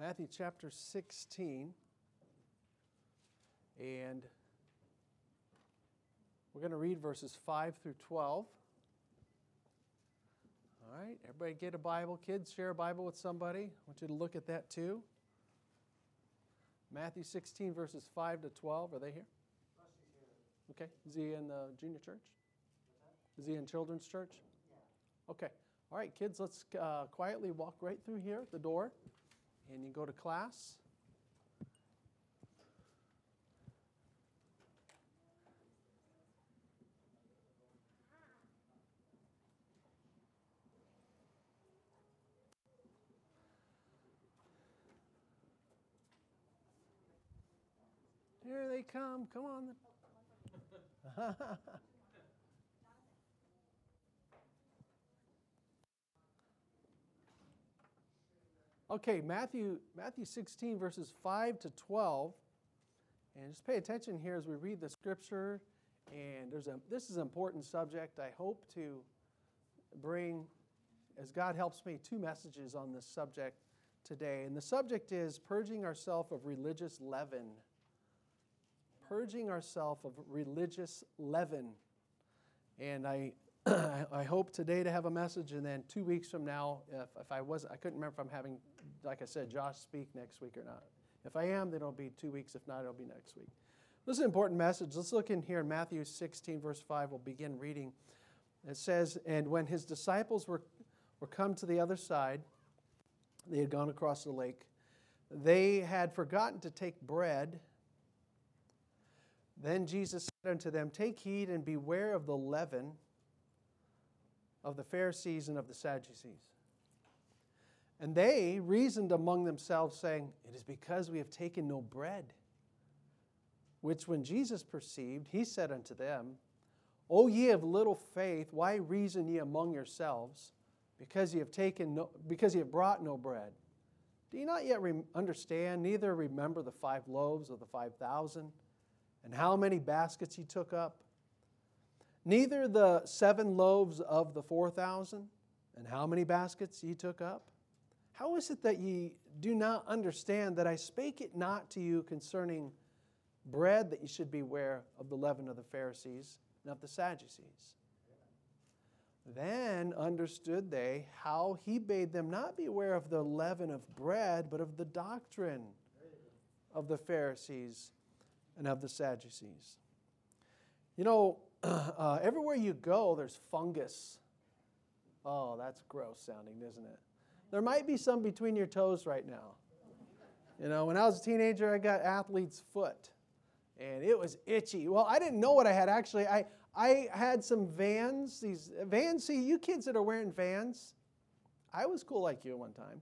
Matthew chapter 16. And we're going to read verses 5 through 12. All right, everybody get a Bible. Kids, share a Bible with somebody. I want you to look at that too. Matthew 16, verses 5 to 12. Are they here? Okay. Is he in the junior church? Is he in children's church? Okay. All right, kids, let's uh, quietly walk right through here, the door, and you go to class. Here they come. Come on. okay, Matthew Matthew 16 verses 5 to 12. And just pay attention here as we read the scripture. And there's a this is an important subject. I hope to bring, as God helps me, two messages on this subject today. And the subject is purging ourselves of religious leaven purging ourselves of religious leaven. And I, I hope today to have a message, and then two weeks from now, if, if I was, I couldn't remember if I'm having, like I said, Josh speak next week or not. If I am, then it'll be two weeks. If not, it'll be next week. This is an important message. Let's look in here in Matthew 16, verse 5. We'll begin reading. It says, And when his disciples were, were come to the other side, they had gone across the lake, they had forgotten to take bread then Jesus said unto them, Take heed and beware of the leaven of the Pharisees and of the Sadducees. And they reasoned among themselves, saying, It is because we have taken no bread. Which when Jesus perceived, he said unto them, O ye of little faith, why reason ye among yourselves, because ye have taken no, because ye have brought no bread? Do ye not yet re- understand, neither remember the five loaves of the five thousand? and how many baskets ye took up, neither the seven loaves of the four thousand, and how many baskets ye took up? How is it that ye do not understand that I spake it not to you concerning bread that ye should beware of the leaven of the Pharisees and of the Sadducees? Then understood they how he bade them not beware of the leaven of bread, but of the doctrine of the Pharisees and of the Sadducees. You know, uh, everywhere you go, there's fungus. Oh, that's gross sounding, isn't it? There might be some between your toes right now. You know, when I was a teenager, I got athlete's foot, and it was itchy. Well, I didn't know what I had actually. I, I had some vans. These vans, see, you kids that are wearing vans, I was cool like you one time.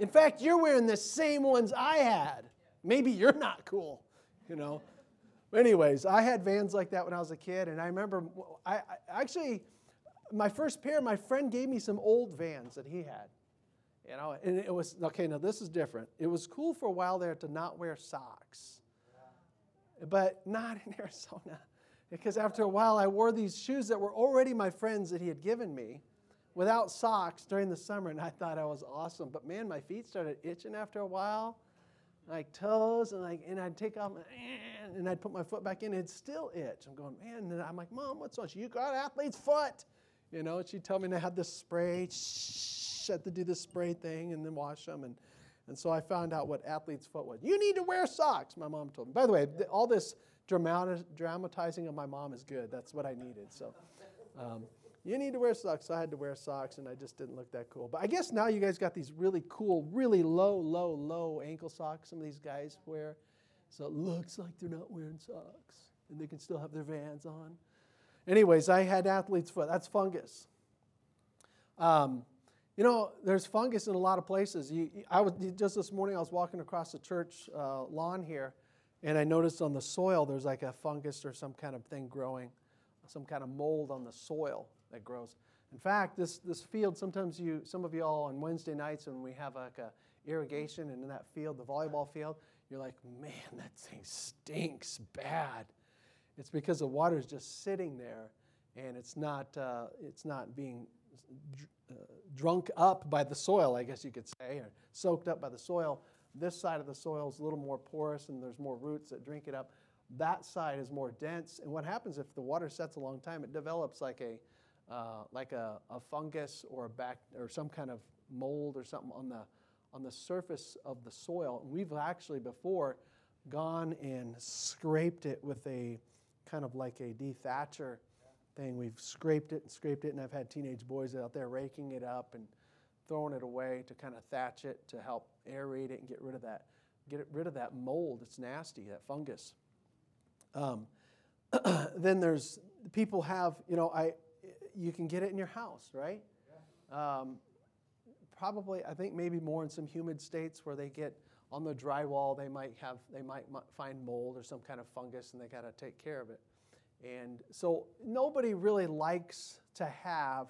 In fact, you're wearing the same ones I had. Maybe you're not cool you know. Anyways, I had vans like that when I was a kid, and I remember I, I actually my first pair, my friend gave me some old vans that he had. You know, and it was okay, now this is different. It was cool for a while there to not wear socks. But not in Arizona. Because after a while I wore these shoes that were already my friends that he had given me without socks during the summer, and I thought I was awesome. But man, my feet started itching after a while like toes, and like, and I'd take off, and I'd put my foot back in, it'd still itch. I'm going, man, and I'm like, Mom, what's? She, you got athlete's foot. You know, she'd tell me to have this spray, shh, had to do this spray thing and then wash them. And, and so I found out what athlete's foot was. You need to wear socks, my mom told me. By the way, all this dramatizing of my mom is good. That's what I needed. So, um, you need to wear socks. So I had to wear socks, and I just didn't look that cool. But I guess now you guys got these really cool, really low, low, low ankle socks some of these guys wear. So it looks like they're not wearing socks, and they can still have their vans on. Anyways, I had athlete's foot. That's fungus. Um, you know, there's fungus in a lot of places. You, I was just this morning. I was walking across the church uh, lawn here, and I noticed on the soil there's like a fungus or some kind of thing growing, some kind of mold on the soil that grows. In fact, this, this field, sometimes you, some of you all on Wednesday nights when we have like a irrigation and in that field, the volleyball field, you're like, man, that thing stinks bad. It's because the water is just sitting there and it's not, uh, it's not being uh, drunk up by the soil, I guess you could say, or soaked up by the soil. This side of the soil is a little more porous and there's more roots that drink it up. That side is more dense. And what happens if the water sets a long time? It develops like a, uh, like a, a fungus or a back or some kind of mold or something on the, on the surface of the soil. And we've actually before gone and scraped it with a kind of like a dethatcher thing. We've scraped it and scraped it, and I've had teenage boys out there raking it up and throwing it away to kind of thatch it to help aerate it and get rid of that, get rid of that mold. It's nasty, that fungus. Um, then there's people have, you know, I, you can get it in your house, right? Um, probably, I think maybe more in some humid states where they get on the drywall, they might have, they might find mold or some kind of fungus, and they got to take care of it. And so nobody really likes to have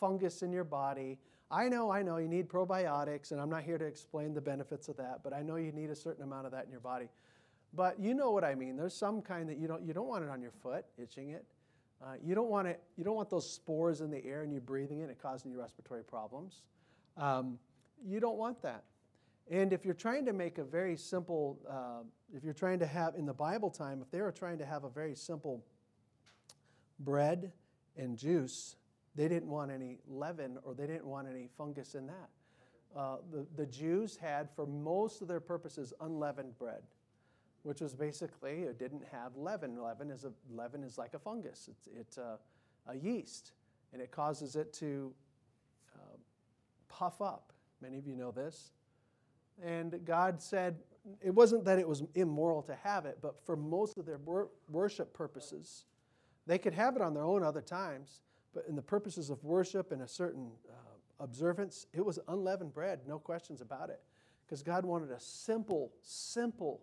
fungus in your body. I know, I know, you need probiotics, and I'm not here to explain the benefits of that, but I know you need a certain amount of that in your body. But you know what I mean. There's some kind that you don't, you don't want it on your foot, itching it. Uh, you, don't want it, you don't want those spores in the air and you're breathing it, it causing you respiratory problems. Um, you don't want that. And if you're trying to make a very simple, uh, if you're trying to have, in the Bible time, if they were trying to have a very simple bread and juice, they didn't want any leaven or they didn't want any fungus in that. Uh, the, the Jews had, for most of their purposes, unleavened bread, which was basically, it didn't have leaven. Leaven is, a, leaven is like a fungus, it's, it's a, a yeast, and it causes it to uh, puff up. Many of you know this. And God said, it wasn't that it was immoral to have it, but for most of their wor- worship purposes, they could have it on their own other times, but in the purposes of worship and a certain uh, observance, it was unleavened bread, no questions about it. Because God wanted a simple, simple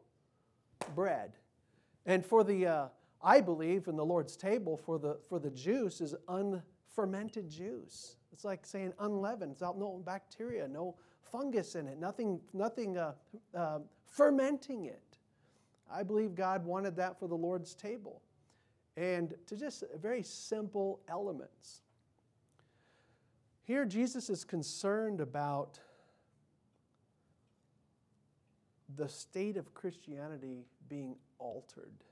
bread. And for the, uh, I believe, in the Lord's table, for the, for the juice is unfermented juice. It's like saying unleavened, without no bacteria, no fungus in it, nothing, nothing uh, uh, fermenting it. I believe God wanted that for the Lord's table and to just very simple elements. Here, Jesus is concerned about the state of Christianity being altered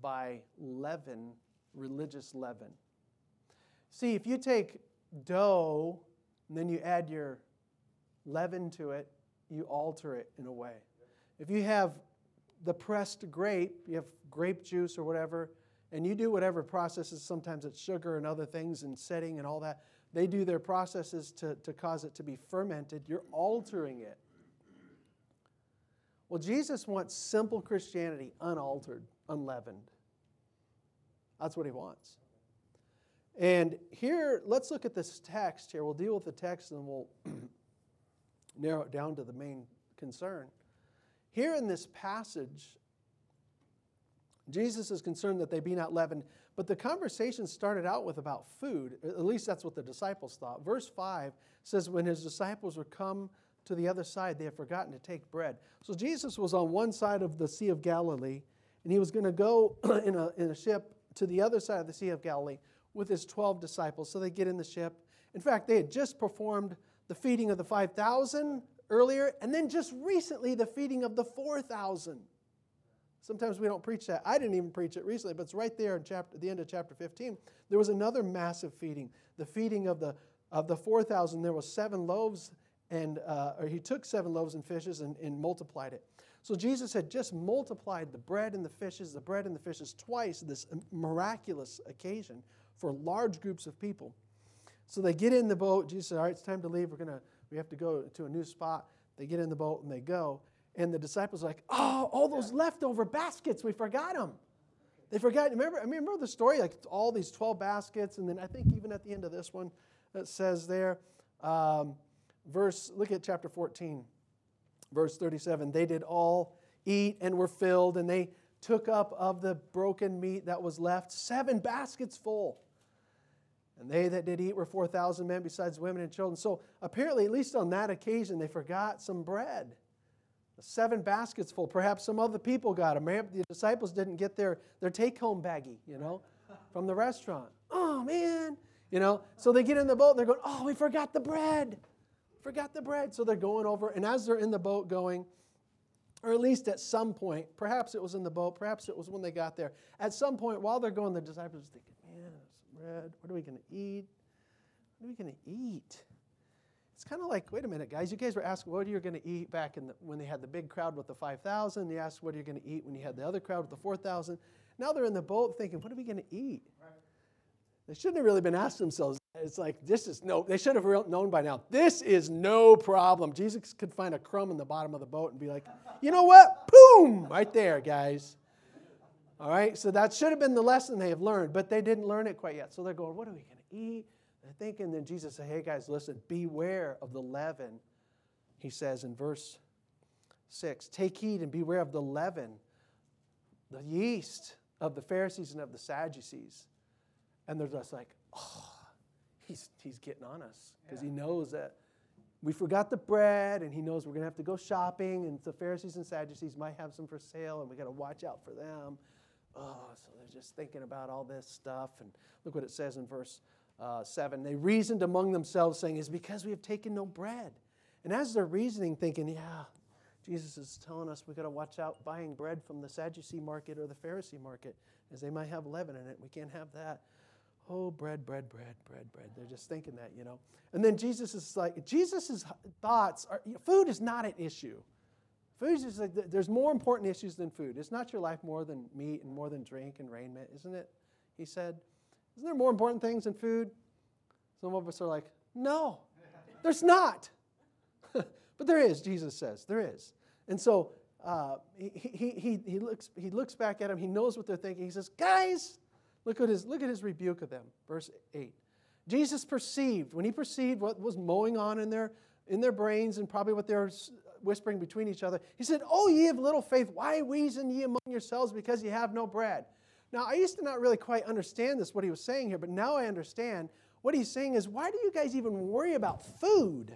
by leaven, religious leaven. See, if you take dough and then you add your leaven to it, you alter it in a way. If you have the pressed grape, you have grape juice or whatever, and you do whatever processes, sometimes it's sugar and other things and setting and all that, they do their processes to, to cause it to be fermented. You're altering it. Well, Jesus wants simple Christianity, unaltered, unleavened. That's what he wants. And here, let's look at this text here. We'll deal with the text and we'll narrow it down to the main concern. Here in this passage, Jesus is concerned that they be not leavened, but the conversation started out with about food. At least that's what the disciples thought. Verse 5 says, When his disciples were come to the other side, they had forgotten to take bread. So Jesus was on one side of the Sea of Galilee, and he was going to go in a, in a ship to the other side of the Sea of Galilee with his 12 disciples. So they get in the ship. In fact, they had just performed the feeding of the 5,000 earlier, and then just recently the feeding of the 4,000. Sometimes we don't preach that. I didn't even preach it recently, but it's right there in chapter, the end of chapter 15. There was another massive feeding, the feeding of the of the 4,000. There was seven loaves, and uh, or he took seven loaves and fishes and, and multiplied it. So Jesus had just multiplied the bread and the fishes, the bread and the fishes twice. This miraculous occasion for large groups of people. So they get in the boat. Jesus said, "All right, it's time to leave. We're gonna we have to go to a new spot. They get in the boat and they go. And the disciples are like, oh, all those leftover baskets, we forgot them. They forgot. Remember, I mean, remember the story? Like all these 12 baskets. And then I think even at the end of this one, it says there, um, verse, look at chapter 14, verse 37. They did all eat and were filled, and they took up of the broken meat that was left seven baskets full. And they that did eat were 4,000 men, besides women and children. So apparently, at least on that occasion, they forgot some bread. Seven baskets full. Perhaps some other people got them. The disciples didn't get their, their take home baggie, you know, from the restaurant. Oh, man. You know? So they get in the boat and they're going, oh, we forgot the bread. Forgot the bread. So they're going over, and as they're in the boat going, or at least at some point, perhaps it was in the boat, perhaps it was when they got there. At some point, while they're going, the disciples are thinking, man, some bread. What are we going to eat? What are we going to eat? It's kind of like, wait a minute, guys. You guys were asking what are you going to eat back in the, when they had the big crowd with the 5,000. You asked what are you going to eat when you had the other crowd with the 4,000. Now they're in the boat thinking, what are we going to eat? Right. They shouldn't have really been asking themselves. It's like, this is no, they should have known by now. This is no problem. Jesus could find a crumb in the bottom of the boat and be like, you know what? Boom! Right there, guys. All right, so that should have been the lesson they have learned, but they didn't learn it quite yet. So they're going, what are we going to eat? They're thinking, then Jesus said, hey guys, listen, beware of the leaven. He says in verse 6 Take heed and beware of the leaven, the yeast of the Pharisees and of the Sadducees. And they're just like, oh, he's, he's getting on us because yeah. he knows that we forgot the bread and he knows we're going to have to go shopping and the Pharisees and Sadducees might have some for sale and we got to watch out for them. Oh, so they're just thinking about all this stuff. And look what it says in verse uh, 7. They reasoned among themselves, saying, It's because we have taken no bread. And as they're reasoning, thinking, Yeah, Jesus is telling us we got to watch out buying bread from the Sadducee market or the Pharisee market, as they might have leaven in it. We can't have that. Oh, bread, bread, bread, bread, bread. They're just thinking that, you know. And then Jesus is like, Jesus' thoughts are, food is not an issue. Food is like, there's more important issues than food. It's not your life more than meat and more than drink and raiment, isn't it? He said. Isn't there more important things than food? Some of us are like, no, there's not. but there is, Jesus says. There is. And so uh, he, he, he, he, looks, he looks back at him. He knows what they're thinking. He says, guys, look at his, look at his rebuke of them. Verse 8. Jesus perceived, when he perceived what was mowing on in their, in their brains and probably what they were whispering between each other, he said, Oh, ye of little faith, why reason ye among yourselves because ye have no bread? Now, I used to not really quite understand this, what he was saying here, but now I understand. What he's saying is, why do you guys even worry about food?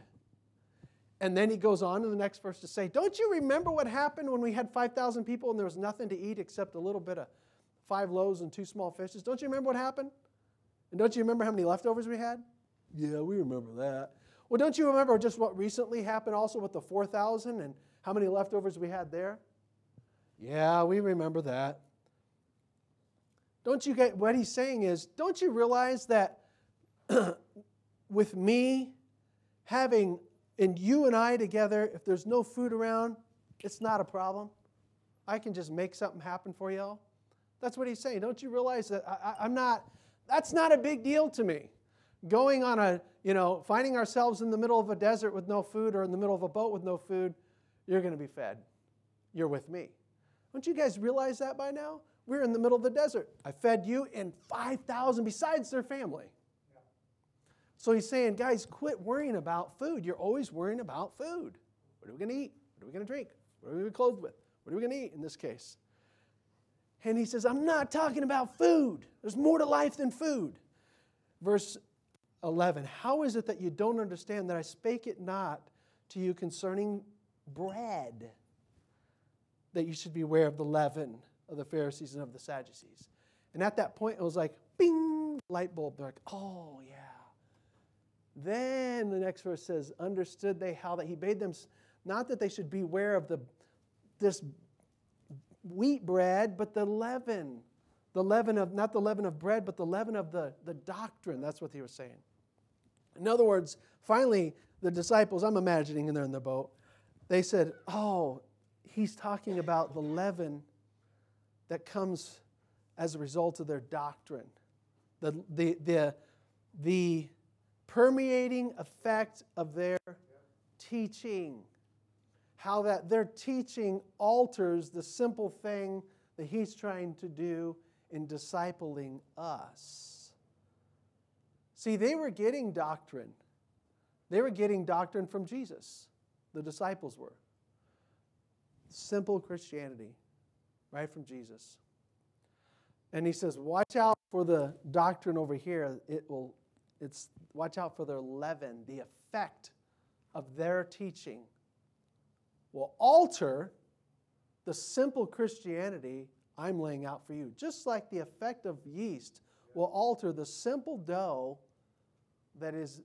And then he goes on in the next verse to say, Don't you remember what happened when we had 5,000 people and there was nothing to eat except a little bit of five loaves and two small fishes? Don't you remember what happened? And don't you remember how many leftovers we had? Yeah, we remember that. Well, don't you remember just what recently happened also with the 4,000 and how many leftovers we had there? Yeah, we remember that. Don't you get what he's saying is, don't you realize that with me having and you and I together, if there's no food around, it's not a problem. I can just make something happen for y'all. That's what he's saying. Don't you realize that I, am not, that's not a big deal to me. Going on a, you know, finding ourselves in the middle of a desert with no food or in the middle of a boat with no food, you're going to be fed. You're with me. Don't you guys realize that by now? We're in the middle of the desert. I fed you and 5,000 besides their family. So he's saying, guys, quit worrying about food. You're always worrying about food. What are we going to eat? What are we going to drink? What are we going to clothe with? What are we going to eat in this case? And he says, I'm not talking about food. There's more to life than food. Verse 11 How is it that you don't understand that I spake it not to you concerning bread, that you should beware of the leaven? of the Pharisees and of the Sadducees. And at that point, it was like, bing, light bulb. They're like, oh, yeah. Then the next verse says, understood they how that he bade them, not that they should beware of the, this wheat bread, but the leaven. The leaven of, not the leaven of bread, but the leaven of the, the doctrine. That's what he was saying. In other words, finally, the disciples, I'm imagining, they're in the boat, they said, oh, he's talking about the leaven that comes as a result of their doctrine. The, the, the, the permeating effect of their teaching. How that their teaching alters the simple thing that he's trying to do in discipling us. See, they were getting doctrine. They were getting doctrine from Jesus. The disciples were. Simple Christianity right from Jesus. And he says, watch out for the doctrine over here. It will, it's watch out for their leaven. The effect of their teaching will alter the simple Christianity I'm laying out for you. Just like the effect of yeast will alter the simple dough that is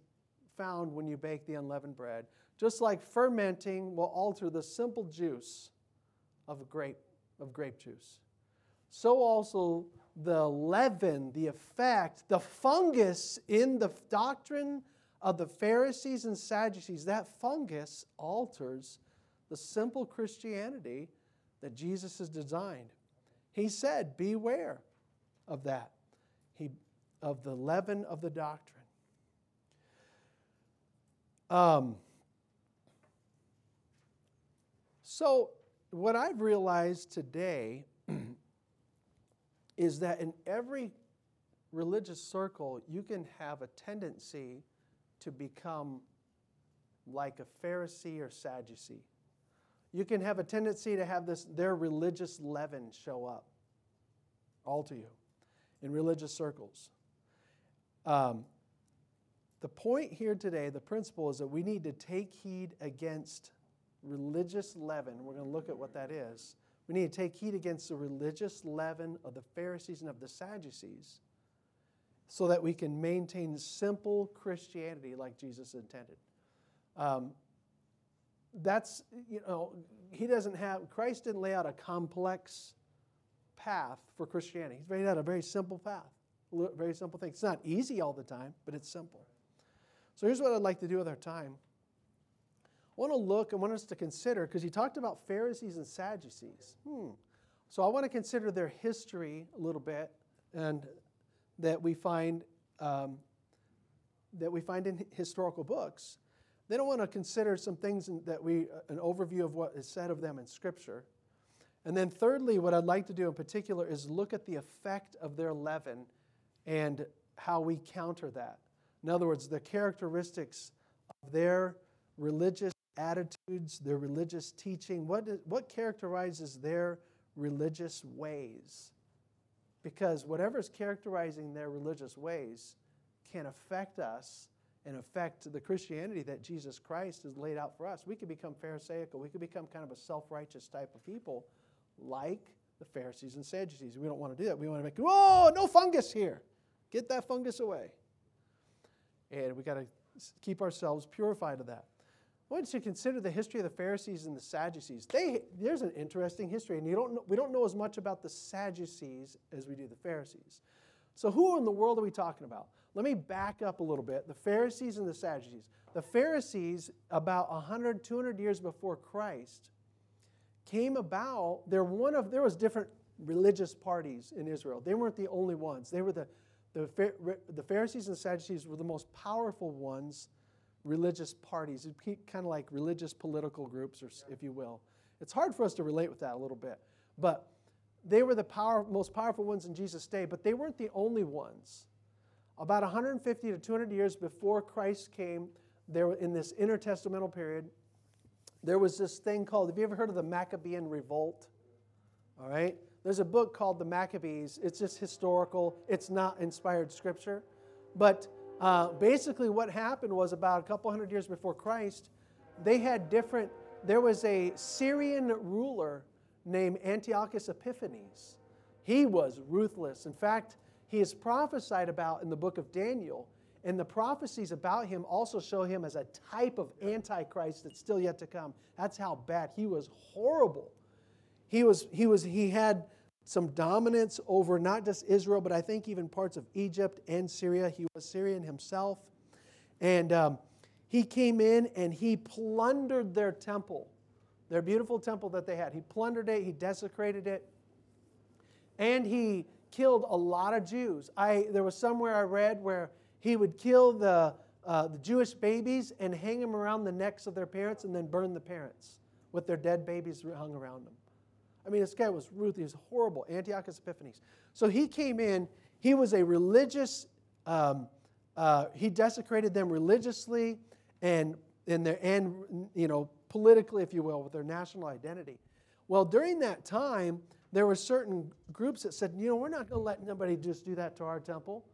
found when you bake the unleavened bread. Just like fermenting will alter the simple juice of grape, of grape juice. So also the leaven, the effect, the fungus in the doctrine of the Pharisees and Sadducees, that fungus alters the simple Christianity that Jesus has designed. He said, Beware of that, he, of the leaven of the doctrine. Um, so, what I've realized today is that in every religious circle, you can have a tendency to become like a Pharisee or Sadducee. You can have a tendency to have this their religious leaven show up all to you in religious circles. Um, the point here today, the principle is that we need to take heed against religious leaven. We're going to look at what that is. We need to take heed against the religious leaven of the Pharisees and of the Sadducees so that we can maintain simple Christianity like Jesus intended. Um, that's, you know, he doesn't have, Christ didn't lay out a complex path for Christianity. He's laid out a very simple path, very simple thing. It's not easy all the time, but it's simple. So here's what I'd like to do with our time. I want to look, I want us to consider, because he talked about Pharisees and Sadducees. Hmm. So I want to consider their history a little bit and that we find um, that we find in historical books. Then I want to consider some things that we, uh, an overview of what is said of them in Scripture. And then, thirdly, what I'd like to do in particular is look at the effect of their leaven and how we counter that. In other words, the characteristics of their religious attitudes, their religious teaching, what, is, what characterizes their religious ways? Because whatever is characterizing their religious ways can affect us and affect the Christianity that Jesus Christ has laid out for us. We could become Pharisaical. We could become kind of a self righteous type of people like the Pharisees and Sadducees. We don't want to do that. We want to make, whoa, no fungus here. Get that fungus away. And we got to keep ourselves purified of that. Want you consider the history of the Pharisees and the Sadducees. They, there's an interesting history, and you don't know, we don't know as much about the Sadducees as we do the Pharisees. So, who in the world are we talking about? Let me back up a little bit. The Pharisees and the Sadducees. The Pharisees, about 100, 200 years before Christ, came about. They're one of, there was different religious parties in Israel. They weren't the only ones. They were the, the, the Pharisees and Sadducees were the most powerful ones religious parties, kind of like religious political groups, or if you will. It's hard for us to relate with that a little bit, but they were the power, most powerful ones in Jesus' day, but they weren't the only ones. About 150 to 200 years before Christ came, there in this intertestamental period, there was this thing called. Have you ever heard of the Maccabean Revolt? All right, there's a book called the Maccabees. It's just historical. It's not inspired scripture, but uh, basically, what happened was about a couple hundred years before Christ, they had different, there was a Syrian ruler named Antiochus Epiphanes. He was ruthless. In fact, he is prophesied about in the book of Daniel, and the prophecies about him also show him as a type of antichrist that's still yet to come. That's how bad he was horrible. He was he was he had some dominance over not just Israel, but I think even parts of Egypt and Syria. He was Syrian himself. And um, he came in and he plundered their temple, their beautiful temple that they had. He plundered it, he desecrated it, and he killed a lot of Jews. I, there was somewhere I read where he would kill the, uh, the Jewish babies and hang them around the necks of their parents and then burn the parents with their dead babies hung around them. I mean, this guy was ruthless, he was horrible, Antiochus Epiphanes. So he came in, he was a religious, um, uh, he desecrated them religiously and, and, their, and, you know, politically, if you will, with their national identity. Well, during that time, there were certain groups that said, you know, we're not going to let anybody just do that to our temple.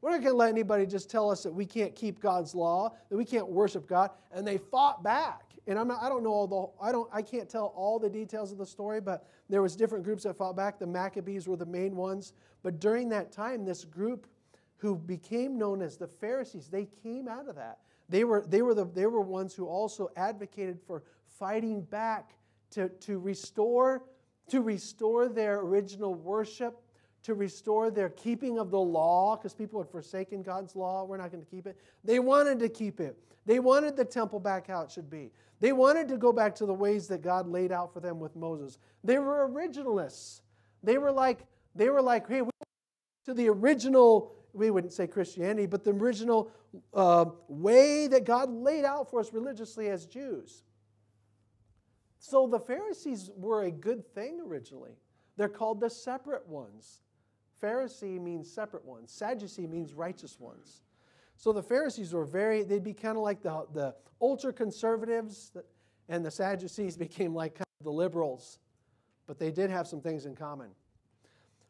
We're not going to let anybody just tell us that we can't keep God's law, that we can't worship God. And they fought back and I'm not, I don't know all the, I, don't, I can't tell all the details of the story, but there was different groups that fought back. The Maccabees were the main ones. But during that time, this group who became known as the Pharisees, they came out of that. They were, they were, the, they were ones who also advocated for fighting back to, to, restore, to restore their original worship, to restore their keeping of the law, because people had forsaken God's law. We're not going to keep it. They wanted to keep it. They wanted the temple back how it should be. They wanted to go back to the ways that God laid out for them with Moses. They were originalists. They were like, they were like, hey, we to the original, we wouldn't say Christianity, but the original uh, way that God laid out for us religiously as Jews. So the Pharisees were a good thing originally. They're called the separate ones. Pharisee means separate ones, Sadducee means righteous ones. So the Pharisees were very, they'd be kind of like the, the ultra conservatives, and the Sadducees became like kind of the liberals. But they did have some things in common.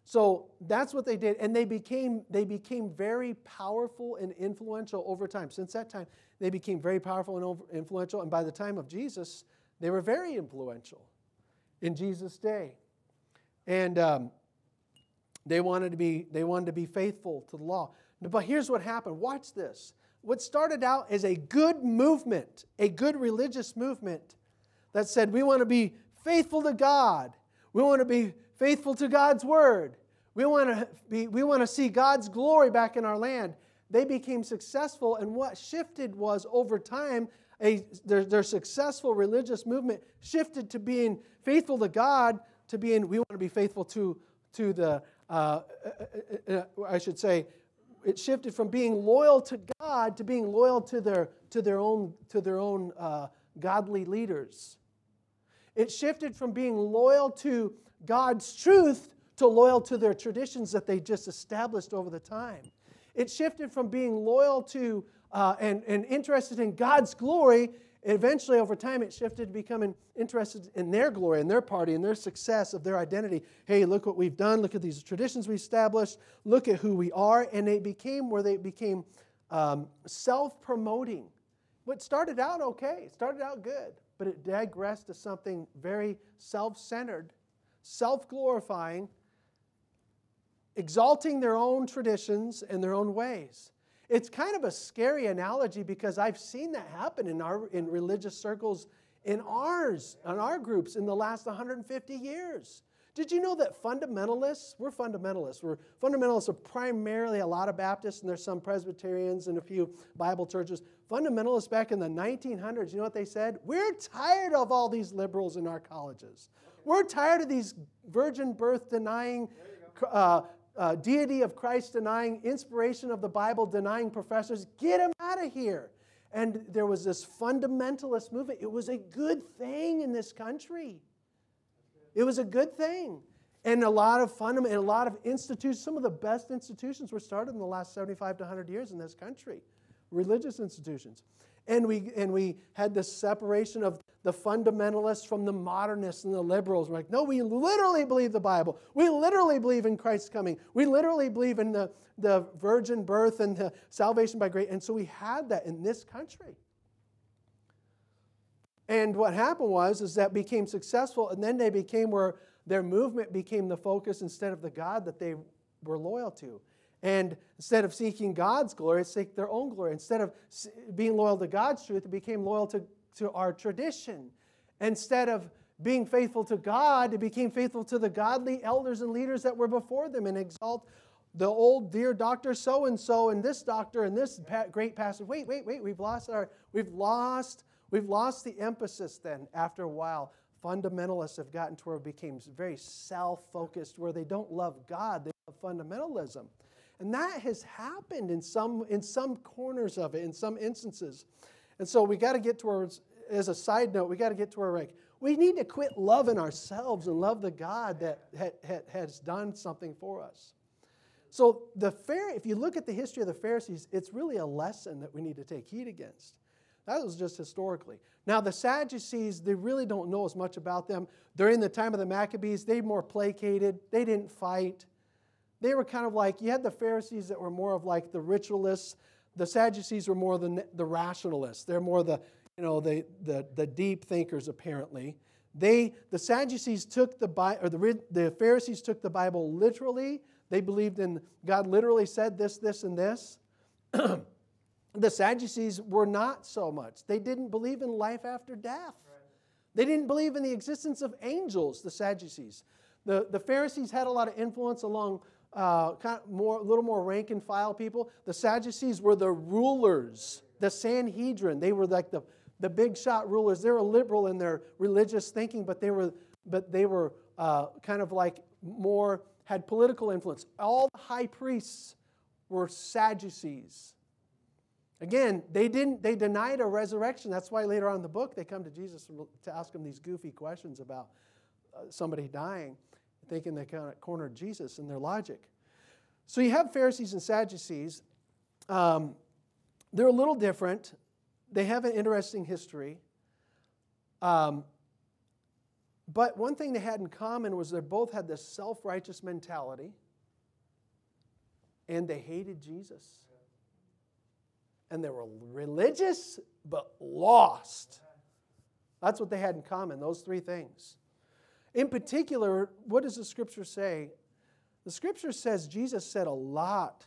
So that's what they did, and they became they became very powerful and influential over time. Since that time, they became very powerful and influential, and by the time of Jesus, they were very influential in Jesus' day, and um, they wanted to be they wanted to be faithful to the law. But here's what happened. Watch this. What started out as a good movement, a good religious movement, that said we want to be faithful to God, we want to be faithful to God's word. We want to be, we want to see God's glory back in our land. They became successful, and what shifted was over time, a, their, their successful religious movement shifted to being faithful to God, to being, we want to be faithful to, to the, uh, uh, uh, uh I should say, it shifted from being loyal to God to being loyal to their, to their own, to their own uh, godly leaders. It shifted from being loyal to God's truth to loyal to their traditions that they just established over the time. It shifted from being loyal to uh, and, and interested in God's glory. Eventually, over time, it shifted to becoming interested in their glory and their party and their success of their identity. Hey, look what we've done. Look at these traditions we established. Look at who we are. And they became where they became um, self promoting. What started out okay, started out good, but it digressed to something very self centered self glorifying, exalting their own traditions and their own ways. It's kind of a scary analogy because I've seen that happen in, our, in religious circles in ours, in our groups in the last 150 years. Did you know that fundamentalists, we're fundamentalists. We're fundamentalists are primarily a lot of Baptists and there's some Presbyterians and a few Bible churches. Fundamentalists back in the 1900s, you know what they said? We're tired of all these liberals in our colleges. We're tired of these virgin birth denying, uh, uh, deity of Christ denying, inspiration of the Bible denying professors. Get them out of here. And there was this fundamentalist movement. It was a good thing in this country. It was a good thing. And a lot of fundamental, a lot of institutions, some of the best institutions were started in the last 75 to 100 years in this country, religious institutions. And we, and we had this separation of the fundamentalists from the modernists and the liberals. We're like, no, we literally believe the Bible. We literally believe in Christ's coming. We literally believe in the, the virgin birth and the salvation by grace. And so we had that in this country. And what happened was is that became successful, and then they became where their movement became the focus instead of the God that they were loyal to. And instead of seeking God's glory, seek their own glory. Instead of being loyal to God's truth, it became loyal to to our tradition. Instead of being faithful to God, it became faithful to the godly elders and leaders that were before them and exalt the old dear doctor so and so and this doctor and this great pastor. Wait, wait, wait, we've lost our we've lost we've lost the emphasis then after a while. Fundamentalists have gotten to where it became very self-focused, where they don't love God, they love fundamentalism. And that has happened in some in some corners of it, in some instances. And so we got to get towards, as a side note, we got to get to where like, we need to quit loving ourselves and love the God that ha, ha, has done something for us. So the fair, if you look at the history of the Pharisees, it's really a lesson that we need to take heed against. That was just historically. Now the Sadducees, they really don't know as much about them. During the time of the Maccabees, they more placated. They didn't fight. They were kind of like you had the Pharisees that were more of like the ritualists the Sadducees were more the, the rationalists. They're more the, you know, the, the, the deep thinkers, apparently. They, the Sadducees took the Bible, or the, the Pharisees took the Bible literally. They believed in God literally said this, this, and this. the Sadducees were not so much. They didn't believe in life after death. They didn't believe in the existence of angels, the Sadducees. The, the Pharisees had a lot of influence along uh, kind of more, a little more rank and file people. The Sadducees were the rulers, the Sanhedrin. They were like the, the big shot rulers. They were liberal in their religious thinking, but they were, but they were uh, kind of like more, had political influence. All the high priests were Sadducees. Again, they didn't they denied a resurrection. That's why later on in the book they come to Jesus to ask him these goofy questions about uh, somebody dying, thinking they kind of cornered Jesus in their logic. So you have Pharisees and Sadducees. Um, they're a little different. They have an interesting history. Um, but one thing they had in common was they both had this self righteous mentality and they hated Jesus and they were religious but lost. That's what they had in common, those three things. In particular, what does the scripture say? The scripture says Jesus said a lot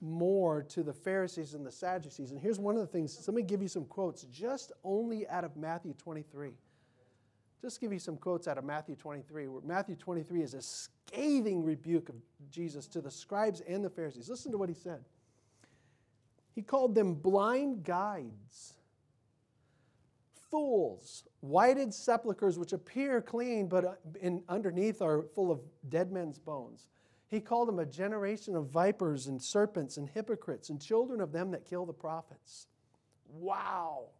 more to the Pharisees and the Sadducees. And here's one of the things, let me give you some quotes just only out of Matthew 23. Just give you some quotes out of Matthew 23, where Matthew 23 is a scathing rebuke of Jesus to the scribes and the Pharisees. Listen to what he said. He called them blind guides, fools, whited sepulchres which appear clean, but uh, in, underneath are full of dead men's bones. He called them a generation of vipers and serpents and hypocrites and children of them that kill the prophets. Wow.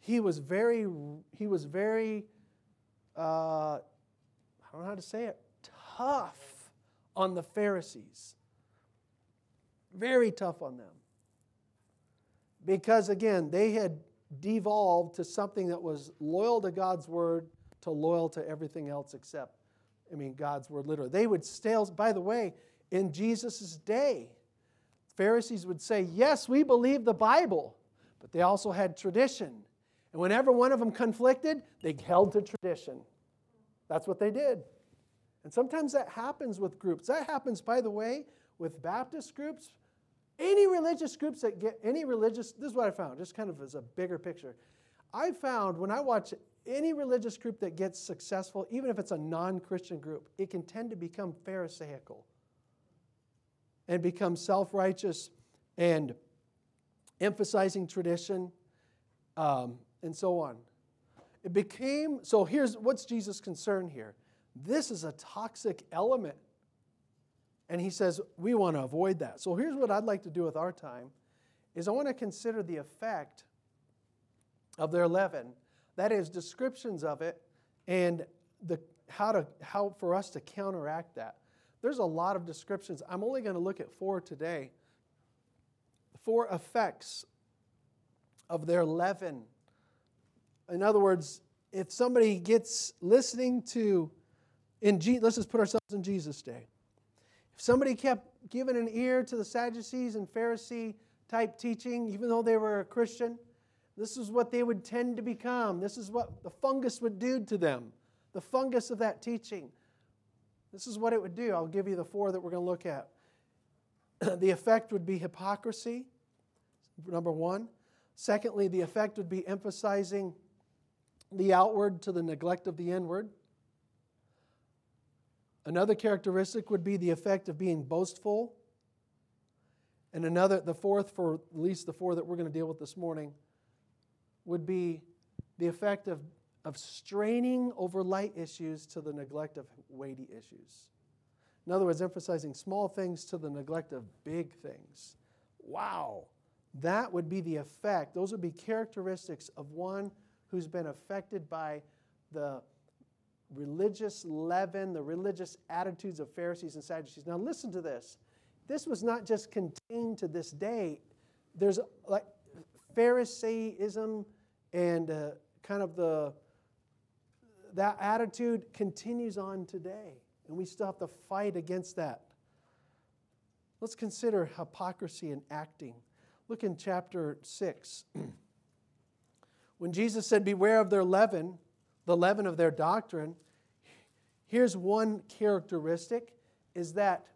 He was very, he was very, uh, I don't know how to say it, tough on the Pharisees. Very tough on them. Because again, they had devolved to something that was loyal to God's word, to loyal to everything else except, I mean, God's word literally. They would still, by the way, in Jesus' day, Pharisees would say, Yes, we believe the Bible, but they also had tradition. And whenever one of them conflicted, they held to tradition. That's what they did. And sometimes that happens with groups. That happens, by the way, with Baptist groups, any religious groups that get any religious, this is what I found, just kind of as a bigger picture. I found when I watch any religious group that gets successful, even if it's a non Christian group, it can tend to become Pharisaical and become self righteous and emphasizing tradition um, and so on. It became, so here's what's Jesus' concern here. This is a toxic element and he says, we want to avoid that. So here's what I'd like to do with our time is I want to consider the effect of their leaven. That is descriptions of it and the how to how for us to counteract that. There's a lot of descriptions. I'm only going to look at four today. Four effects of their leaven. In other words, if somebody gets listening to in G, let's just put ourselves in Jesus' day. Somebody kept giving an ear to the Sadducees and Pharisee type teaching, even though they were a Christian, this is what they would tend to become. This is what the fungus would do to them. The fungus of that teaching. This is what it would do. I'll give you the four that we're going to look at. the effect would be hypocrisy, number one. Secondly, the effect would be emphasizing the outward to the neglect of the inward. Another characteristic would be the effect of being boastful. And another, the fourth, for at least the four that we're going to deal with this morning, would be the effect of, of straining over light issues to the neglect of weighty issues. In other words, emphasizing small things to the neglect of big things. Wow. That would be the effect. Those would be characteristics of one who's been affected by the religious leaven, the religious attitudes of Pharisees and Sadducees. Now, listen to this. This was not just contained to this day. There's like Pharisaism and uh, kind of the that attitude continues on today, and we still have to fight against that. Let's consider hypocrisy and acting. Look in chapter 6. when Jesus said, Beware of their leaven, the leaven of their doctrine. Here's one characteristic is that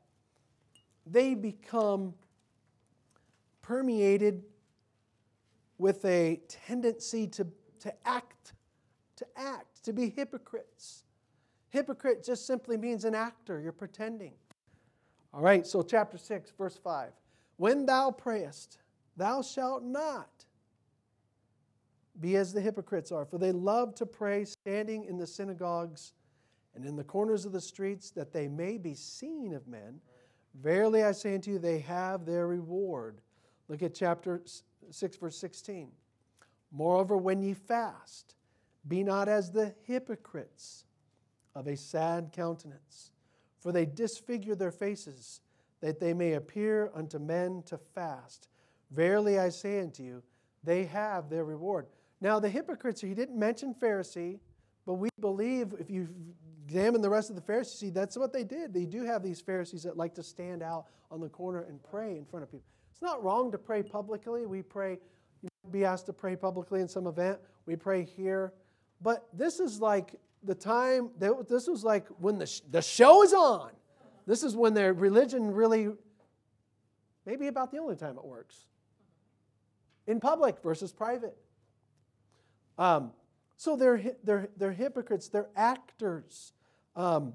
they become permeated with a tendency to, to act, to act, to be hypocrites. Hypocrite just simply means an actor, you're pretending. All right, so chapter 6, verse 5. When thou prayest, thou shalt not be as the hypocrites are, for they love to pray standing in the synagogues and in the corners of the streets, that they may be seen of men. Verily I say unto you, they have their reward. Look at chapter 6, verse 16. Moreover, when ye fast, be not as the hypocrites of a sad countenance, for they disfigure their faces, that they may appear unto men to fast. Verily I say unto you, they have their reward. Now, the hypocrites, he didn't mention Pharisee, but we believe if you examine the rest of the Pharisees, see, that's what they did. They do have these Pharisees that like to stand out on the corner and pray in front of people. It's not wrong to pray publicly. We pray, you might be asked to pray publicly in some event. We pray here. But this is like the time, this was like when the, the show is on. This is when their religion really, maybe about the only time it works. In public versus private. Um, so they're, they're, they're hypocrites, they're actors. Um,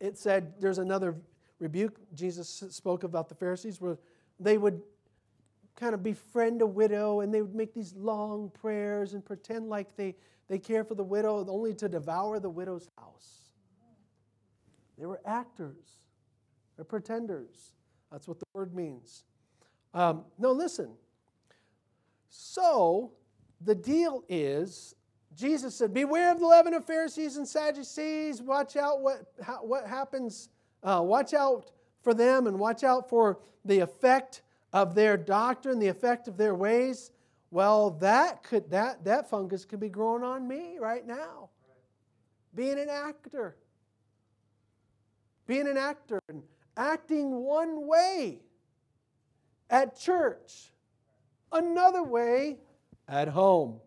it said, there's another rebuke Jesus spoke about the Pharisees where they would kind of befriend a widow and they would make these long prayers and pretend like they, they care for the widow only to devour the widow's house. They were actors, they're pretenders. That's what the word means. Um, no, listen. So, the deal is Jesus said, Beware of the leaven of Pharisees and Sadducees. Watch out what, how, what happens. Uh, watch out for them and watch out for the effect of their doctrine, the effect of their ways. Well, that could that that fungus could be growing on me right now. Being an actor. Being an actor and acting one way at church, another way at home.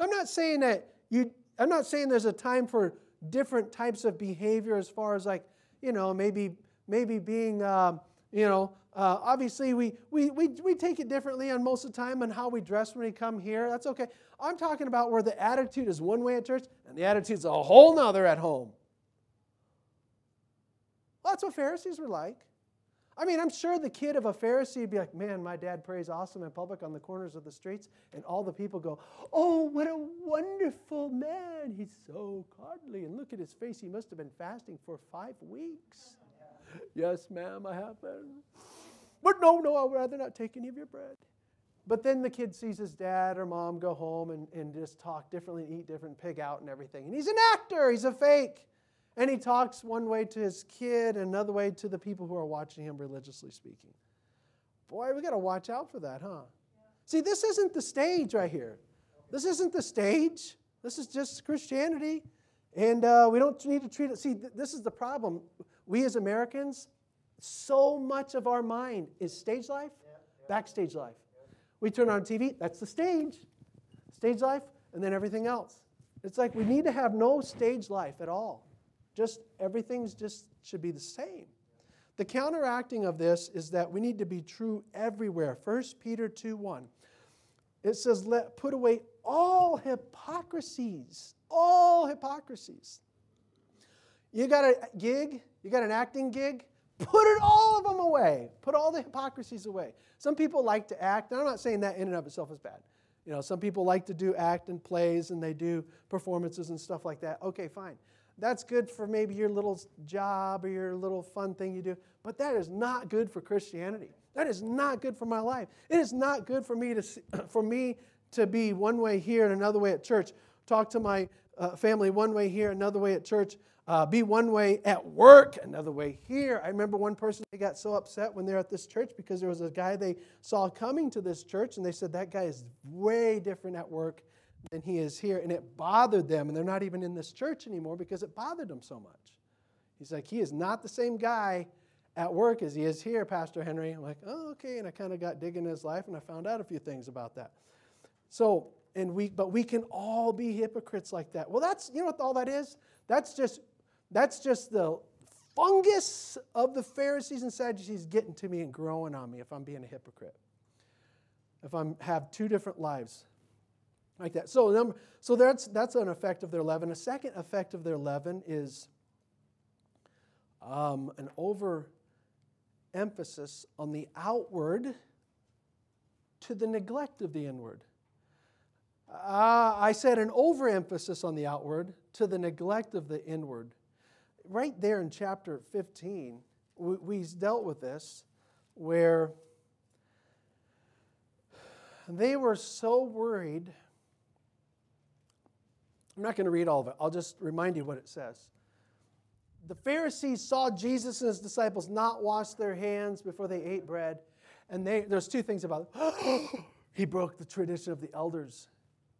I'm not saying that you, I'm not saying there's a time for different types of behavior as far as like, you know, maybe, maybe being, um, you know, uh, obviously we, we, we, we take it differently on most of the time on how we dress when we come here. That's okay. I'm talking about where the attitude is one way at church and the attitude's a whole nother at home. Well, that's what Pharisees were like. I mean, I'm sure the kid of a Pharisee would be like, man, my dad prays awesome in public on the corners of the streets. And all the people go, oh, what a wonderful man. He's so godly. And look at his face. He must have been fasting for five weeks. yes, ma'am, I have been. But no, no, I'd rather not take any of your bread. But then the kid sees his dad or mom go home and, and just talk differently and eat different, pig out and everything. And he's an actor, he's a fake. And he talks one way to his kid, another way to the people who are watching him religiously speaking. Boy, we got to watch out for that, huh? Yeah. See, this isn't the stage right here. This isn't the stage. This is just Christianity. And uh, we don't need to treat it. See, th- this is the problem. We as Americans, so much of our mind is stage life, yeah, yeah. backstage life. We turn on TV, that's the stage. Stage life, and then everything else. It's like we need to have no stage life at all. Just everything's just should be the same. The counteracting of this is that we need to be true everywhere. 1 Peter 2 1. It says, Let put away all hypocrisies. All hypocrisies. You got a gig, you got an acting gig, put it all of them away. Put all the hypocrisies away. Some people like to act, and I'm not saying that in and of itself is bad. You know, some people like to do act and plays and they do performances and stuff like that. Okay, fine. That's good for maybe your little job or your little fun thing you do, but that is not good for Christianity. That is not good for my life. It is not good for me to for me to be one way here and another way at church. Talk to my uh, family one way here, another way at church. Uh, be one way at work, another way here. I remember one person they got so upset when they're at this church because there was a guy they saw coming to this church, and they said that guy is way different at work than he is here. And it bothered them, and they're not even in this church anymore because it bothered them so much. He's like, he is not the same guy at work as he is here, Pastor Henry. I'm like, oh, okay. And I kind of got digging his life, and I found out a few things about that. So, and we, but we can all be hypocrites like that. Well, that's, you know what all that is? That's just, that's just the fungus of the Pharisees and Sadducees getting to me and growing on me if I'm being a hypocrite. If I have two different lives like that. So, number, so that's, that's an effect of their leaven. A second effect of their leaven is um, an overemphasis on the outward to the neglect of the inward. Uh, I said an overemphasis on the outward to the neglect of the inward. Right there in chapter 15, we, we dealt with this where they were so worried. I'm not going to read all of it. I'll just remind you what it says. The Pharisees saw Jesus and his disciples not wash their hands before they ate bread. And they, there's two things about it. he broke the tradition of the elders.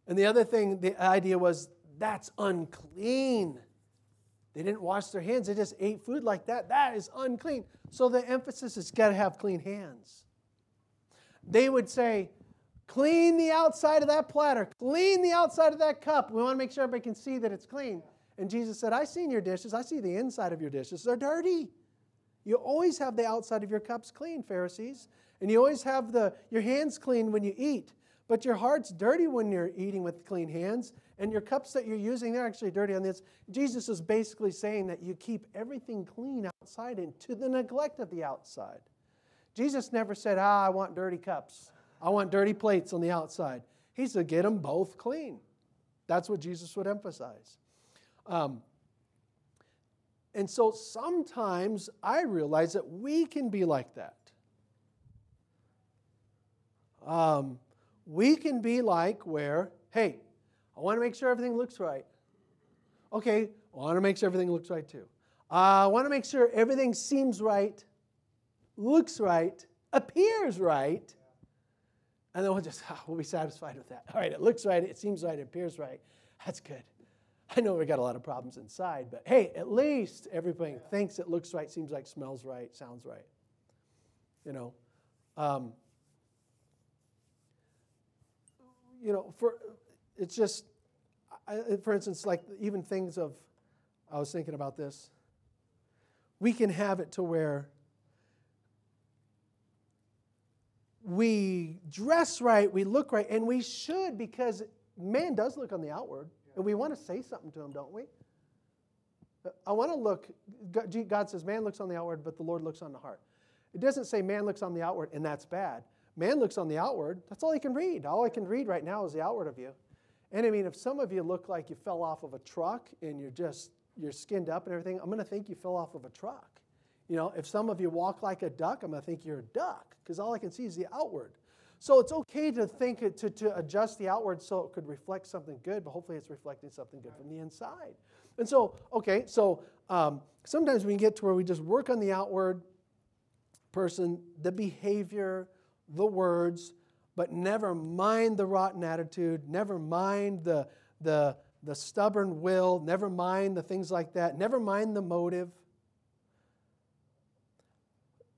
And the other thing, the idea was that's unclean. They didn't wash their hands, they just ate food like that. That is unclean. So the emphasis is got to have clean hands. They would say, clean the outside of that platter, clean the outside of that cup. We want to make sure everybody can see that it's clean. And Jesus said, I seen your dishes. I see the inside of your dishes. They're dirty. You always have the outside of your cups clean, Pharisees. And you always have the, your hands clean when you eat. But your heart's dirty when you're eating with clean hands, and your cups that you're using, they're actually dirty on this. Jesus is basically saying that you keep everything clean outside and to the neglect of the outside. Jesus never said, Ah, I want dirty cups. I want dirty plates on the outside. He said, Get them both clean. That's what Jesus would emphasize. Um, and so sometimes I realize that we can be like that. Um, we can be like where, hey, I want to make sure everything looks right. Okay, I want to make sure everything looks right too. Uh, I want to make sure everything seems right, looks right, appears right, and then we'll just, oh, we'll be satisfied with that. All right, it looks right, it seems right, it appears right. That's good. I know we got a lot of problems inside, but hey, at least everybody thinks it looks right, seems like, smells right, sounds right. You know, um, you know, for it's just, I, for instance, like even things of, I was thinking about this. We can have it to where we dress right, we look right, and we should because man does look on the outward, and we want to say something to him, don't we? I want to look, God says, man looks on the outward, but the Lord looks on the heart. It doesn't say man looks on the outward, and that's bad. Man looks on the outward. That's all he can read. All I can read right now is the outward of you. And I mean, if some of you look like you fell off of a truck and you're just, you're skinned up and everything, I'm going to think you fell off of a truck. You know, if some of you walk like a duck, I'm going to think you're a duck because all I can see is the outward. So it's okay to think to, to adjust the outward so it could reflect something good, but hopefully it's reflecting something good from the inside. And so, okay, so um, sometimes we can get to where we just work on the outward person, the behavior, the words, but never mind the rotten attitude, never mind the, the, the stubborn will, never mind the things like that, never mind the motive.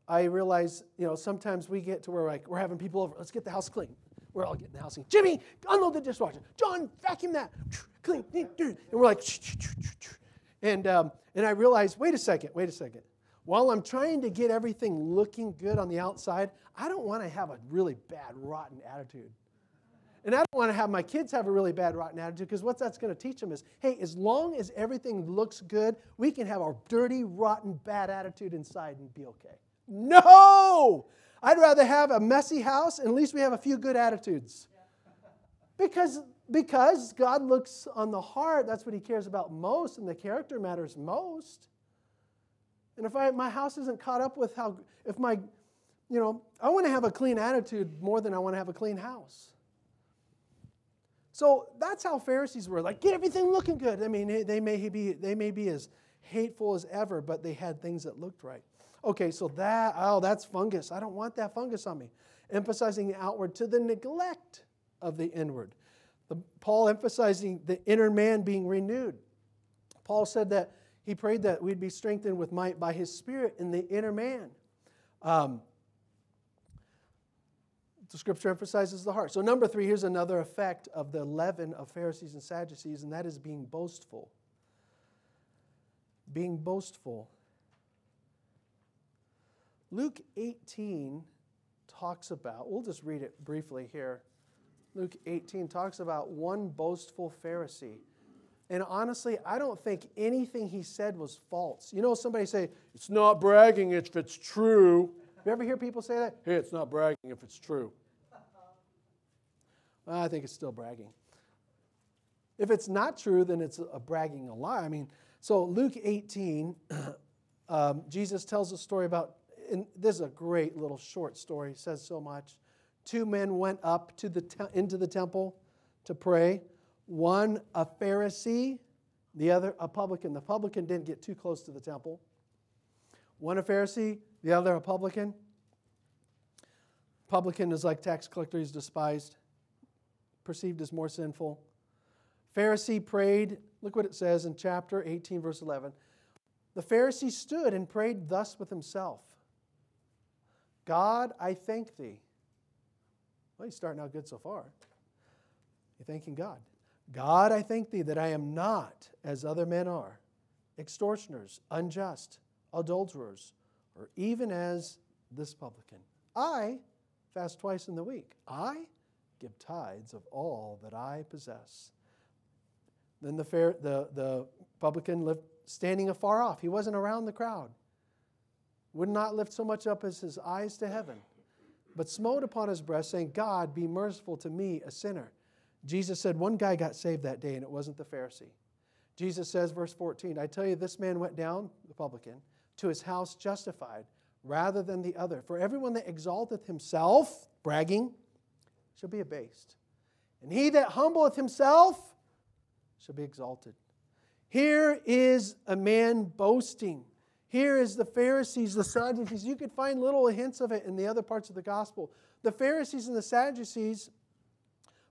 I realize, you know, sometimes we get to where like, we're having people over, let's get the house clean. We're all getting the house clean. Jimmy, unload the dishwasher. John, vacuum that. Clean. And we're like, and, um, and I realize, wait a second, wait a second while I'm trying to get everything looking good on the outside, I don't want to have a really bad, rotten attitude. And I don't want to have my kids have a really bad, rotten attitude because what that's going to teach them is hey, as long as everything looks good, we can have our dirty, rotten, bad attitude inside and be okay. No! I'd rather have a messy house and at least we have a few good attitudes. Because, because God looks on the heart, that's what He cares about most, and the character matters most. And if I, my house isn't caught up with how, if my, you know, I want to have a clean attitude more than I want to have a clean house. So that's how Pharisees were like, get everything looking good. I mean, they may be, they may be as hateful as ever, but they had things that looked right. Okay, so that, oh, that's fungus. I don't want that fungus on me. Emphasizing the outward to the neglect of the inward. The, Paul emphasizing the inner man being renewed. Paul said that he prayed that we'd be strengthened with might by his spirit in the inner man. Um, the scripture emphasizes the heart. So, number three, here's another effect of the leaven of Pharisees and Sadducees, and that is being boastful. Being boastful. Luke 18 talks about, we'll just read it briefly here. Luke 18 talks about one boastful Pharisee. And honestly, I don't think anything he said was false. You know, somebody say, it's not bragging if it's true. You ever hear people say that? Hey, it's not bragging if it's true. Well, I think it's still bragging. If it's not true, then it's a bragging a lie. I mean, so Luke 18, um, Jesus tells a story about, and this is a great little short story, it says so much. Two men went up to the te- into the temple to pray. One a Pharisee, the other a publican. The publican didn't get too close to the temple. One a Pharisee, the other a publican. Publican is like tax collector, he's despised, perceived as more sinful. Pharisee prayed, look what it says in chapter 18, verse 11. The Pharisee stood and prayed thus with himself God, I thank thee. Well, he's starting out good so far. You're thanking God. God, I thank thee that I am not as other men are, extortioners, unjust, adulterers, or even as this publican. I fast twice in the week. I give tithes of all that I possess. Then the, fair, the, the publican lived standing afar off. He wasn't around the crowd. Would not lift so much up as his eyes to heaven, but smote upon his breast, saying, God, be merciful to me, a sinner. Jesus said one guy got saved that day, and it wasn't the Pharisee. Jesus says, verse 14, I tell you, this man went down, the publican, to his house justified rather than the other. For everyone that exalteth himself, bragging, shall be abased. And he that humbleth himself shall be exalted. Here is a man boasting. Here is the Pharisees, the Sadducees. You could find little hints of it in the other parts of the gospel. The Pharisees and the Sadducees,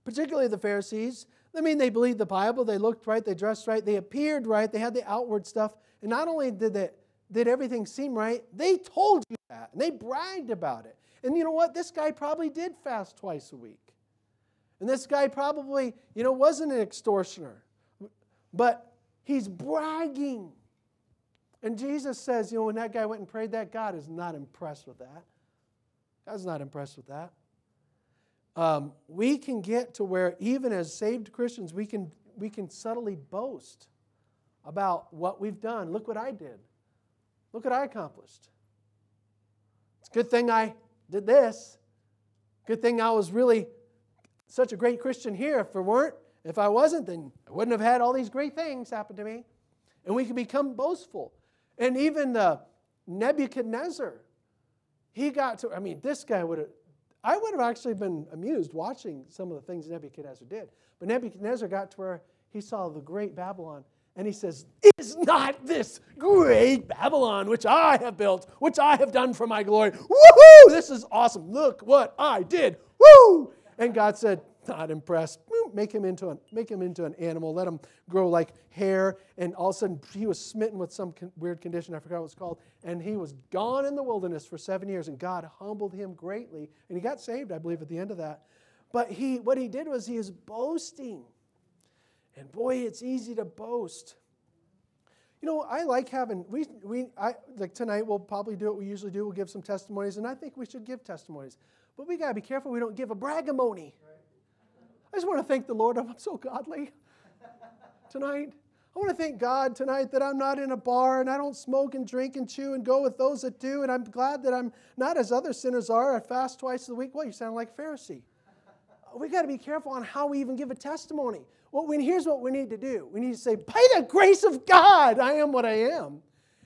particularly the Pharisees, I mean, they believed the Bible, they looked right, they dressed right, they appeared right, they had the outward stuff. And not only did, they, did everything seem right, they told you that, and they bragged about it. And you know what? This guy probably did fast twice a week. And this guy probably, you know, wasn't an extortioner. But he's bragging. And Jesus says, you know, when that guy went and prayed that, God is not impressed with that. God's not impressed with that. Um, we can get to where, even as saved Christians, we can, we can subtly boast about what we've done. Look what I did. Look what I accomplished. It's a good thing I did this. Good thing I was really such a great Christian here. If it weren't, if I wasn't, then I wouldn't have had all these great things happen to me. And we can become boastful. And even the Nebuchadnezzar, he got to, I mean, this guy would have, I would have actually been amused watching some of the things Nebuchadnezzar did. But Nebuchadnezzar got to where he saw the great Babylon and he says, Is not this great Babylon which I have built, which I have done for my glory? Woohoo! This is awesome. Look what I did. Woo! And God said, Not impressed make him into an, make him into an animal, let him grow like hair. And all of a sudden, he was smitten with some con- weird condition. I forgot what it's called. And he was gone in the wilderness for seven years. And God humbled him greatly. And he got saved, I believe, at the end of that. But he, what he did was he is boasting. And boy, it's easy to boast. You know, I like having we we I like tonight we'll probably do what we usually do. We'll give some testimonies, and I think we should give testimonies. But we gotta be careful we don't give a bragamony. I just want to thank the Lord. I'm so godly tonight. I want to thank God tonight that I'm not in a bar and I don't smoke and drink and chew and go with those that do. And I'm glad that I'm not as other sinners are. I fast twice a week. Well, you sound like a Pharisee. We got to be careful on how we even give a testimony. Well, when, here's what we need to do we need to say, By the grace of God, I am what I am.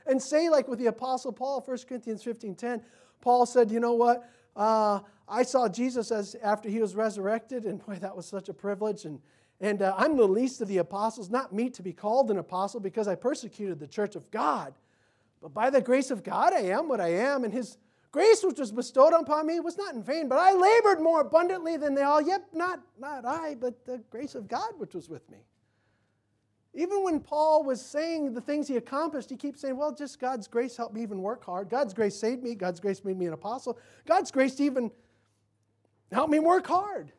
And say, like with the Apostle Paul, 1 Corinthians 15 10, Paul said, You know what? Uh, I saw Jesus as after he was resurrected, and boy, that was such a privilege. And, and uh, I'm the least of the apostles, not me to be called an apostle because I persecuted the church of God. But by the grace of God, I am what I am. And his grace, which was bestowed upon me, was not in vain, but I labored more abundantly than they all, yet not, not I, but the grace of God which was with me. Even when Paul was saying the things he accomplished, he keeps saying, Well, just God's grace helped me even work hard. God's grace saved me. God's grace made me an apostle. God's grace even helped me work hard.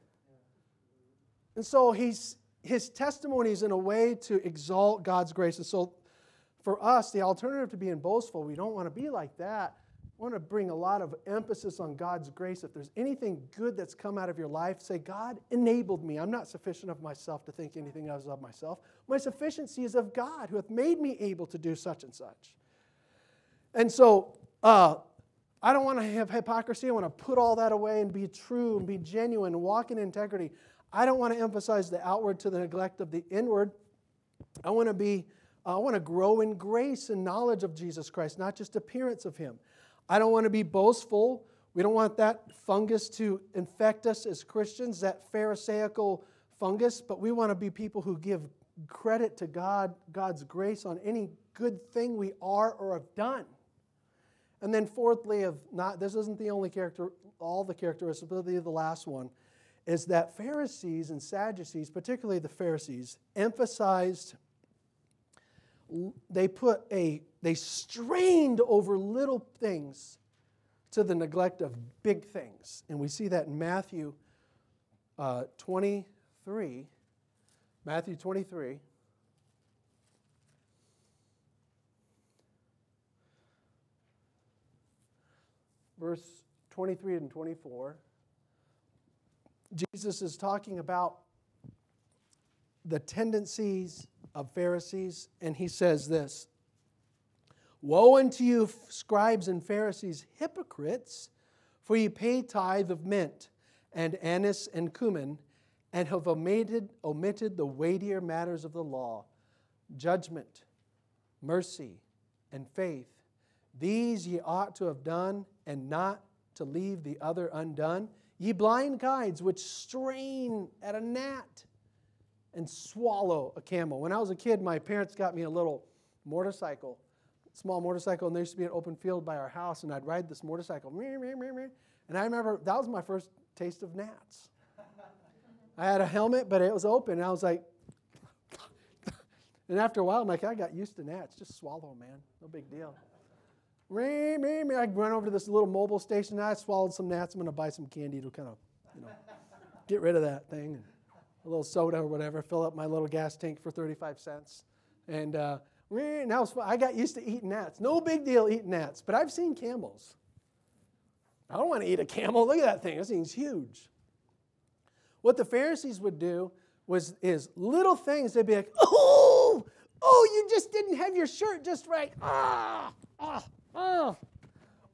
And so he's, his testimony is in a way to exalt God's grace. And so for us, the alternative to being boastful, we don't want to be like that. Want to bring a lot of emphasis on God's grace. If there's anything good that's come out of your life, say, God enabled me. I'm not sufficient of myself to think anything else of myself. My sufficiency is of God who hath made me able to do such and such. And so, uh, I don't want to have hypocrisy. I want to put all that away and be true and be genuine, walk in integrity. I don't want to emphasize the outward to the neglect of the inward. I want to be I want to grow in grace and knowledge of Jesus Christ, not just appearance of him. I don't want to be boastful. We don't want that fungus to infect us as Christians, that pharisaical fungus, but we want to be people who give credit to God, God's grace on any good thing we are or have done. And then fourthly, of not this isn't the only character, all the characteristics, but the last one, is that Pharisees and Sadducees, particularly the Pharisees, emphasized they put a they strained over little things to the neglect of big things. And we see that in matthew uh, 23 matthew 23 verse 23 and 24 jesus is talking about the tendencies of Pharisees, and he says this Woe unto you, scribes and Pharisees, hypocrites, for ye pay tithe of mint and anise and cumin, and have omitted, omitted the weightier matters of the law judgment, mercy, and faith. These ye ought to have done, and not to leave the other undone. Ye blind guides, which strain at a gnat and swallow a camel. When I was a kid, my parents got me a little motorcycle, small motorcycle, and there used to be an open field by our house, and I'd ride this motorcycle. And I remember that was my first taste of gnats. I had a helmet, but it was open, and I was like, and after a while, I'm like, I got used to gnats. Just swallow man. No big deal. I'd run over to this little Mobil station. I swallowed some gnats. I'm going to buy some candy to kind of, you know, get rid of that thing a little soda or whatever, fill up my little gas tank for 35 cents. And uh, now I got used to eating gnats. No big deal eating gnats, but I've seen camels. I don't want to eat a camel. Look at that thing. This thing's huge. What the Pharisees would do was is little things. They'd be like, "Oh, oh, you just didn't have your shirt just right." Ah, ah, ah.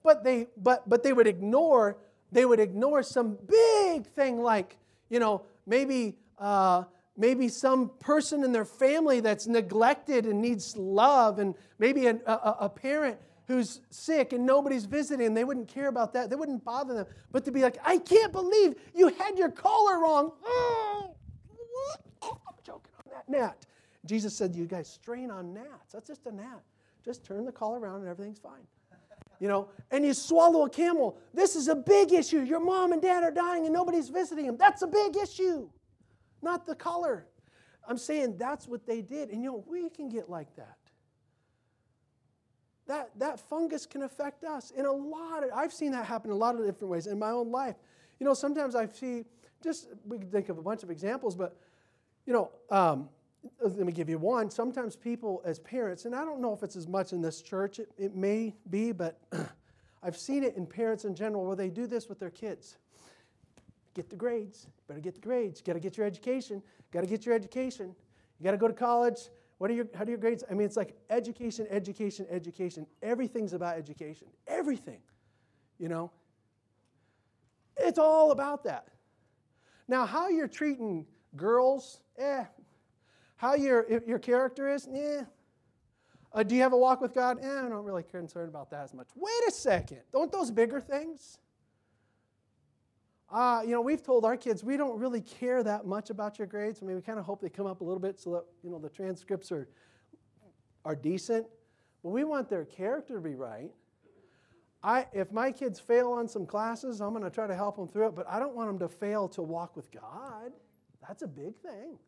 But they but but they would ignore they would ignore some big thing like you know maybe uh, maybe some person in their family that's neglected and needs love, and maybe a, a, a parent who's sick and nobody's visiting, they wouldn't care about that. They wouldn't bother them. But to be like, I can't believe you had your collar wrong. Oh, I'm joking on that gnat. Jesus said, You guys strain on gnats. That's just a gnat. Just turn the collar around and everything's fine. You know, and you swallow a camel. This is a big issue. Your mom and dad are dying and nobody's visiting them. That's a big issue not the color. I'm saying that's what they did. And you know, we can get like that. That, that fungus can affect us in a lot of, I've seen that happen in a lot of different ways in my own life. You know, sometimes I see, just, we can think of a bunch of examples, but, you know, um, let me give you one. Sometimes people, as parents, and I don't know if it's as much in this church, it, it may be, but I've seen it in parents in general where they do this with their kids get the grades. Better get the grades. Got to get your education. Got to get your education. You got to go to college. What are your, how do your grades? I mean, it's like education, education, education. Everything's about education. Everything. You know? It's all about that. Now, how you're treating girls, eh. How your, your character is, eh. Uh, do you have a walk with God? Eh, I'm not really care concerned about that as much. Wait a second. Don't those bigger things? Uh, you know, we've told our kids we don't really care that much about your grades. I mean, we kind of hope they come up a little bit so that, you know, the transcripts are, are decent. But we want their character to be right. I, if my kids fail on some classes, I'm going to try to help them through it, but I don't want them to fail to walk with God. That's a big thing.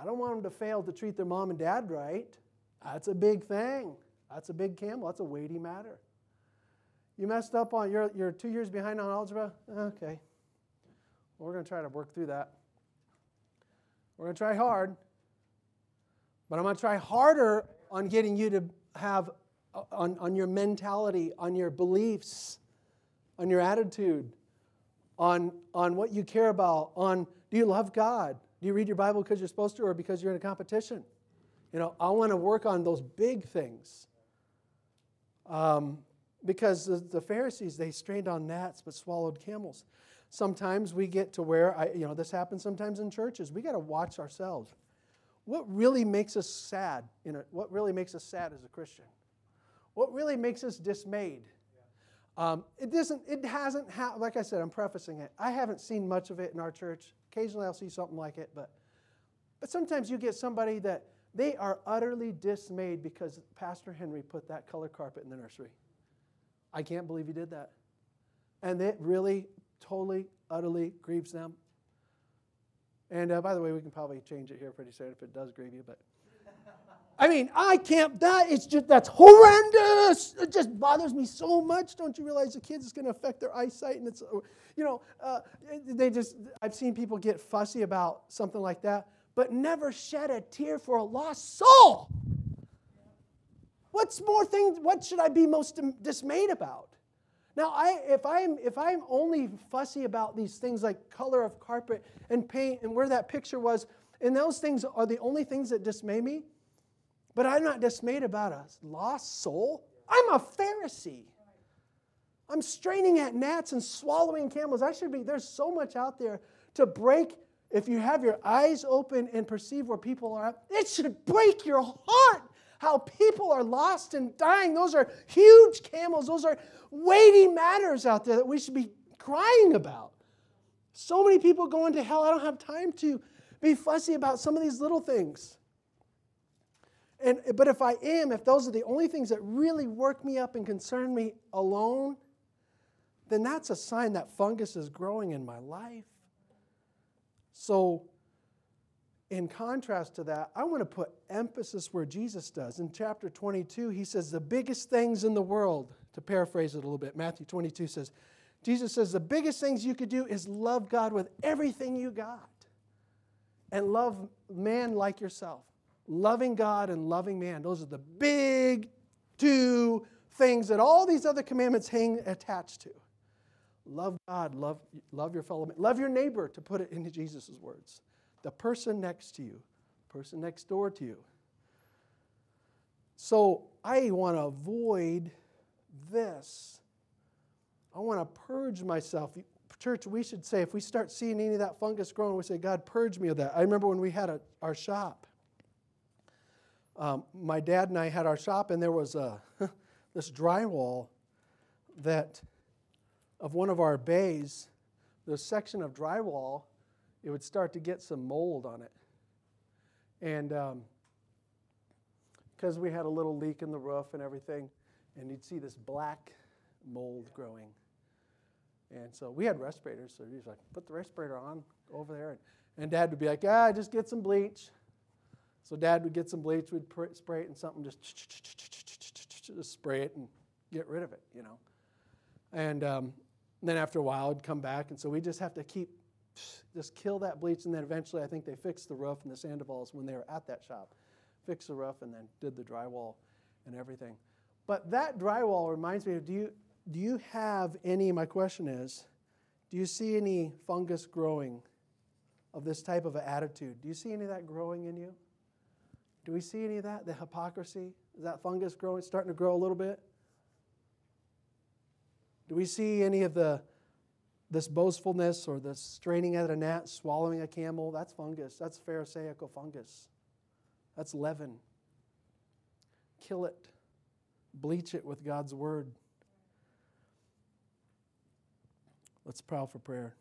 I don't want them to fail to treat their mom and dad right. That's a big thing. That's a big camel. That's a weighty matter. You messed up on, you're, you're two years behind on algebra? Okay. Well, we're going to try to work through that. We're going to try hard, but I'm going to try harder on getting you to have on, on your mentality, on your beliefs, on your attitude, on, on what you care about, on do you love God? Do you read your Bible because you're supposed to or because you're in a competition? You know, I want to work on those big things. Um, because the, the, Pharisees, they strained on gnats but swallowed camels. Sometimes we get to where, I, you know, this happens sometimes in churches. We got to watch ourselves. What really makes us sad? You know, what really makes us sad as a Christian? What really makes us dismayed? Um, it doesn't. It hasn't. Ha- like I said, I'm prefacing it. I haven't seen much of it in our church. Occasionally, I'll see something like it, but but sometimes you get somebody that they are utterly dismayed because Pastor Henry put that color carpet in the nursery. I can't believe he did that, and it really, totally, utterly grieves them. And uh, by the way, we can probably change it here pretty soon if it does grieve you, but. I mean, I can't, that is just, that's horrendous. It just bothers me so much. Don't you realize the kids is going to affect their eyesight? And it's, you know, uh, they just, I've seen people get fussy about something like that, but never shed a tear for a lost soul. What's more things, what should I be most dismayed about? Now, I, if, I'm, if I'm only fussy about these things like color of carpet and paint and where that picture was, and those things are the only things that dismay me, but I'm not dismayed about a lost soul. I'm a Pharisee. I'm straining at gnats and swallowing camels. I should be, there's so much out there to break. If you have your eyes open and perceive where people are, it should break your heart how people are lost and dying. Those are huge camels. Those are weighty matters out there that we should be crying about. So many people going to hell. I don't have time to be fussy about some of these little things. And, but if I am, if those are the only things that really work me up and concern me alone, then that's a sign that fungus is growing in my life. So, in contrast to that, I want to put emphasis where Jesus does. In chapter 22, he says, The biggest things in the world, to paraphrase it a little bit, Matthew 22 says, Jesus says, The biggest things you could do is love God with everything you got and love man like yourself loving God and loving man. Those are the big two things that all these other commandments hang attached to. Love God, love, love your fellow man, love your neighbor, to put it into Jesus' words. The person next to you, person next door to you. So I want to avoid this. I want to purge myself. Church, we should say, if we start seeing any of that fungus growing, we say, God, purge me of that. I remember when we had a, our shop um, my dad and I had our shop, and there was a, this drywall that, of one of our bays, the section of drywall, it would start to get some mold on it. And because um, we had a little leak in the roof and everything, and you'd see this black mold growing. And so we had respirators, so he's like, put the respirator on over there. And, and dad would be like, ah, just get some bleach. So dad would get some bleach, we'd spray it and something, just, just spray it and get rid of it, you know. And um, then after a while, it'd come back. And so we just have to keep, just kill that bleach. And then eventually, I think they fixed the roof and the Sandovals when they were at that shop. Fixed the roof and then did the drywall and everything. But that drywall reminds me of do you, do you have any, my question is, do you see any fungus growing of this type of attitude? Do you see any of that growing in you? Do we see any of that? The hypocrisy? Is that fungus growing, starting to grow a little bit? Do we see any of the this boastfulness or this straining at a gnat, swallowing a camel? That's fungus. That's Pharisaical fungus. That's leaven. Kill it. Bleach it with God's word. Let's pray for prayer.